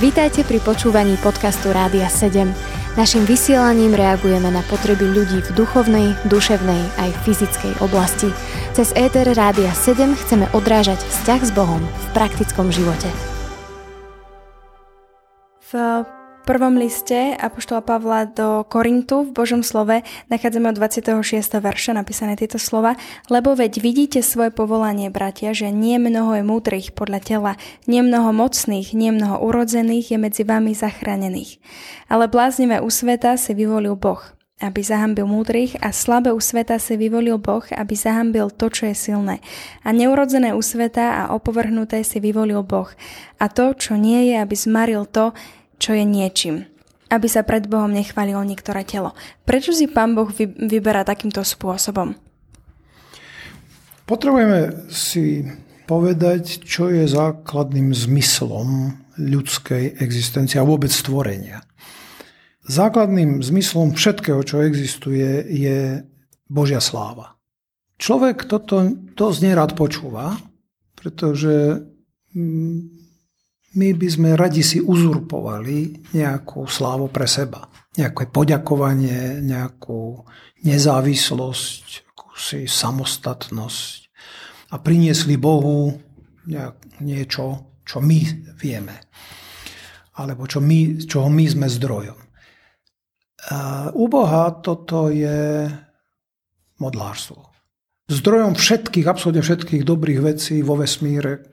Vítajte pri počúvaní podcastu Rádia 7. Naším vysielaním reagujeme na potreby ľudí v duchovnej, duševnej aj fyzickej oblasti. Cez ETR Rádia 7 chceme odrážať vzťah s Bohom v praktickom živote. V prvom liste Apoštola Pavla do Korintu v Božom slove nachádzame od 26. verša napísané tieto slova, lebo veď vidíte svoje povolanie, bratia, že nie mnoho je múdrych podľa tela, nie mnoho mocných, nie mnoho urodzených je medzi vami zachránených. Ale bláznivé u sveta si vyvolil Boh, aby zahambil múdrych a slabé u sveta si vyvolil Boh, aby zahambil to, čo je silné. A neurodzené u sveta a opovrhnuté si vyvolil Boh. A to, čo nie je, aby zmaril to, čo je niečím aby sa pred Bohom nechválilo niektoré telo. Prečo si Pán Boh vyberá takýmto spôsobom? Potrebujeme si povedať, čo je základným zmyslom ľudskej existencie a vôbec stvorenia. Základným zmyslom všetkého, čo existuje, je Božia sláva. Človek toto dosť nerad počúva, pretože mm, my by sme radi si uzurpovali nejakú slávu pre seba. Nejaké poďakovanie, nejakú nezávislosť, akúsi samostatnosť a priniesli Bohu niečo, čo my vieme. Alebo čo my, čoho my sme zdrojom. A u Boha toto je modlárstvo. Zdrojom všetkých, absolútne všetkých dobrých vecí vo vesmíre,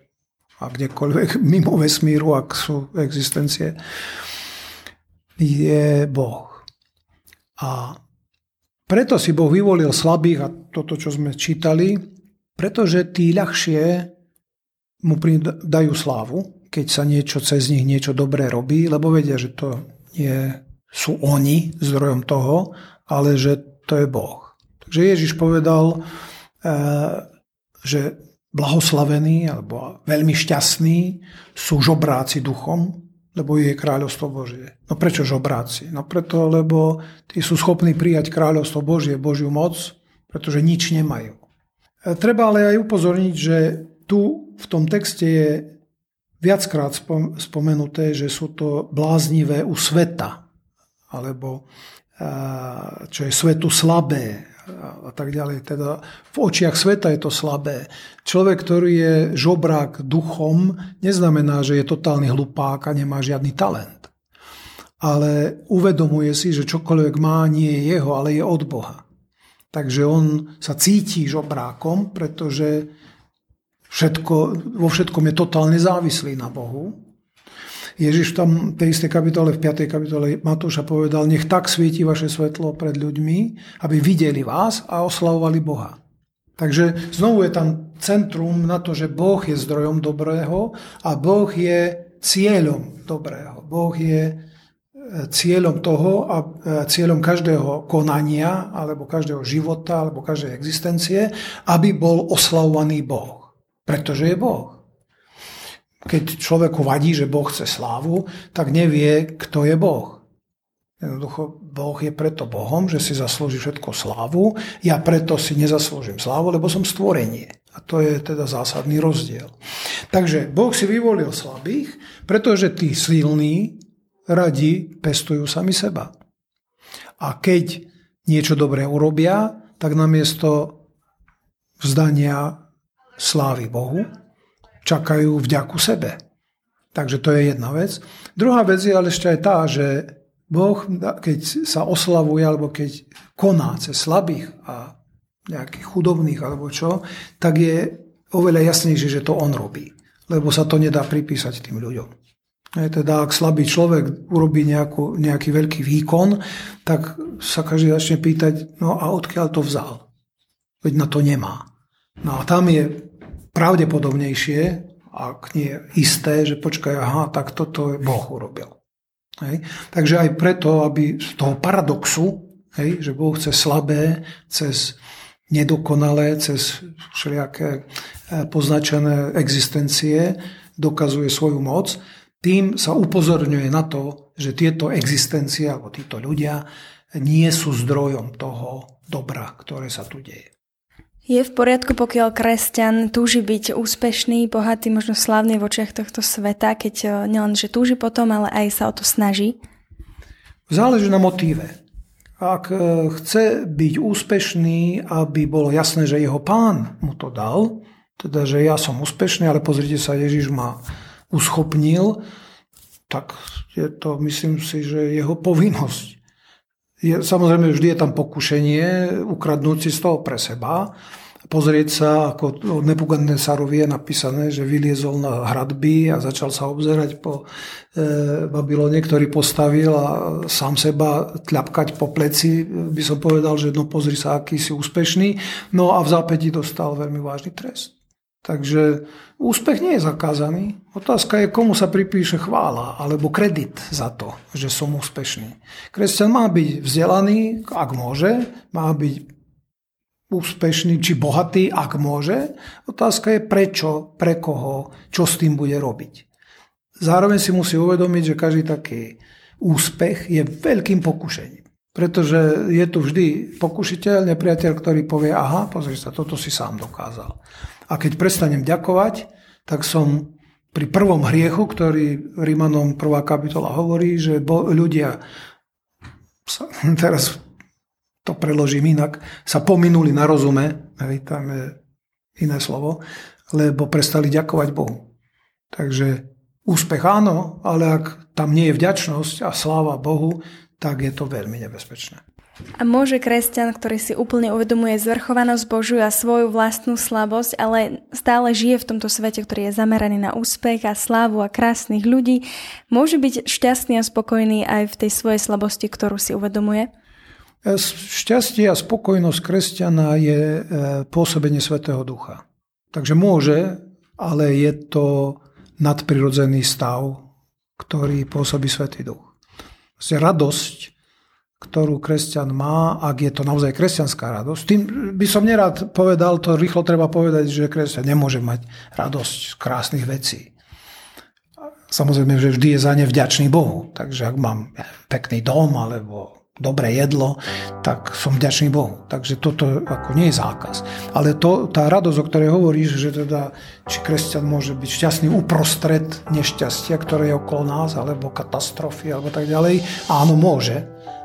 a kdekoľvek mimo vesmíru, ak sú existencie, je Boh. A preto si Boh vyvolil slabých, a toto, čo sme čítali, pretože tí ľahšie mu dajú slávu, keď sa niečo cez nich niečo dobré robí, lebo vedia, že to nie sú oni zdrojom toho, ale že to je Boh. Takže Ježiš povedal, eh, že blahoslavení alebo veľmi šťastní sú žobráci duchom, lebo je kráľovstvo Božie. No prečo žobráci? No preto, lebo tí sú schopní prijať kráľovstvo Božie, Božiu moc, pretože nič nemajú. E, treba ale aj upozorniť, že tu v tom texte je viackrát spomenuté, že sú to bláznivé u sveta, alebo čo je svetu slabé, a tak ďalej. Teda v očiach sveta je to slabé. Človek, ktorý je žobrák duchom, neznamená, že je totálny hlupák a nemá žiadny talent. Ale uvedomuje si, že čokoľvek má, nie je jeho, ale je od Boha. Takže on sa cíti žobrákom, pretože všetko, vo všetkom je totálne závislý na Bohu Ježiš v tej istej kapitole, v 5. kapitole Matúša povedal, nech tak svieti vaše svetlo pred ľuďmi, aby videli vás a oslavovali Boha. Takže znovu je tam centrum na to, že Boh je zdrojom dobrého a Boh je cieľom dobrého. Boh je e, cieľom toho a e, cieľom každého konania alebo každého života alebo každej existencie, aby bol oslavovaný Boh. Pretože je Boh keď človeku vadí, že Boh chce slávu, tak nevie, kto je Boh. Jednoducho, Boh je preto Bohom, že si zaslúži všetko slávu. Ja preto si nezaslúžim slávu, lebo som stvorenie. A to je teda zásadný rozdiel. Takže Boh si vyvolil slabých, pretože tí silní radi pestujú sami seba. A keď niečo dobré urobia, tak namiesto vzdania slávy Bohu, čakajú vďaku sebe. Takže to je jedna vec. Druhá vec je ale ešte aj tá, že Boh, keď sa oslavuje, alebo keď koná cez slabých a nejakých chudobných, alebo čo, tak je oveľa jasnejšie, že to on robí. Lebo sa to nedá pripísať tým ľuďom. Je teda, ak slabý človek urobí nejakú, nejaký veľký výkon, tak sa každý začne pýtať, no a odkiaľ to vzal? Veď na to nemá. No a tam je pravdepodobnejšie, ak nie isté, že počkaj, aha, tak toto Boh urobil. Hej. Takže aj preto, aby z toho paradoxu, hej, že Boh chce slabé, cez nedokonalé, cez všelijaké e, poznačené existencie dokazuje svoju moc, tým sa upozorňuje na to, že tieto existencie alebo títo ľudia nie sú zdrojom toho dobra, ktoré sa tu deje. Je v poriadku, pokiaľ kresťan túži byť úspešný, bohatý, možno slavný v očiach tohto sveta, keď e, nielen, že túži potom, ale aj sa o to snaží? Záleží na motíve. Ak e, chce byť úspešný, aby bolo jasné, že jeho pán mu to dal, teda, že ja som úspešný, ale pozrite sa, Ježiš ma uschopnil, tak je to, myslím si, že jeho povinnosť. Je, samozrejme, vždy je tam pokušenie ukradnúť si z toho pre seba, pozrieť sa, ako od Nebuchadnezarovi je napísané, že vyliezol na hradby a začal sa obzerať po e, Babylone, ktorý postavil a sám seba tľapkať po pleci, by som povedal, že no pozri sa, aký si úspešný. No a v zápäti dostal veľmi vážny trest. Takže úspech nie je zakázaný. Otázka je, komu sa pripíše chvála alebo kredit za to, že som úspešný. Kresťan má byť vzdelaný, ak môže, má byť úspešný či bohatý, ak môže. Otázka je prečo, pre koho, čo s tým bude robiť. Zároveň si musí uvedomiť, že každý taký úspech je veľkým pokušením. Pretože je tu vždy pokušiteľ, nepriateľ, ktorý povie, aha, pozri sa, toto si sám dokázal. A keď prestanem ďakovať, tak som pri prvom hriechu, ktorý Rímanom 1. kapitola hovorí, že ľudia teraz to preložím inak, sa pominuli na rozume, hej, tam je iné slovo, lebo prestali ďakovať Bohu. Takže úspech áno, ale ak tam nie je vďačnosť a sláva Bohu, tak je to veľmi nebezpečné. A môže kresťan, ktorý si úplne uvedomuje zvrchovanosť Božiu a svoju vlastnú slabosť, ale stále žije v tomto svete, ktorý je zameraný na úspech a slávu a krásnych ľudí, môže byť šťastný a spokojný aj v tej svojej slabosti, ktorú si uvedomuje? Šťastie a spokojnosť kresťana je e, pôsobenie Svetého Ducha. Takže môže, ale je to nadprirodzený stav, ktorý pôsobí Svetý Duch. Radosť, ktorú kresťan má, ak je to naozaj kresťanská radosť. Tým by som nerád povedal, to rýchlo treba povedať, že kresťan nemôže mať radosť z krásnych vecí. Samozrejme, že vždy je za ne vďačný Bohu. Takže ak mám pekný dom alebo dobré jedlo, tak som vďačný Bohu. Takže toto ako nie je zákaz. Ale to, tá radosť, o ktorej hovoríš, že teda, či kresťan môže byť šťastný uprostred nešťastia, ktoré je okolo nás, alebo katastrofy, alebo tak ďalej, áno, môže.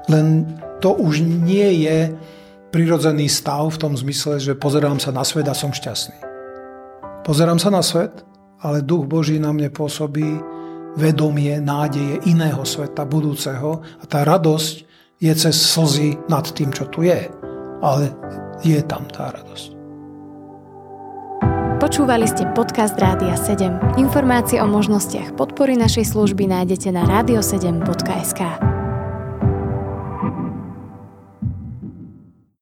Len to už nie je prirodzený stav v tom zmysle, že pozerám sa na svet a som šťastný. Pozerám sa na svet, ale duch Boží na mne pôsobí vedomie, nádeje iného sveta, budúceho a tá radosť je cez slzy nad tým, čo tu je. Ale je tam tá radosť. Počúvali ste podcast Rádia 7. Informácie o možnostiach podpory našej služby nájdete na radio7.sk.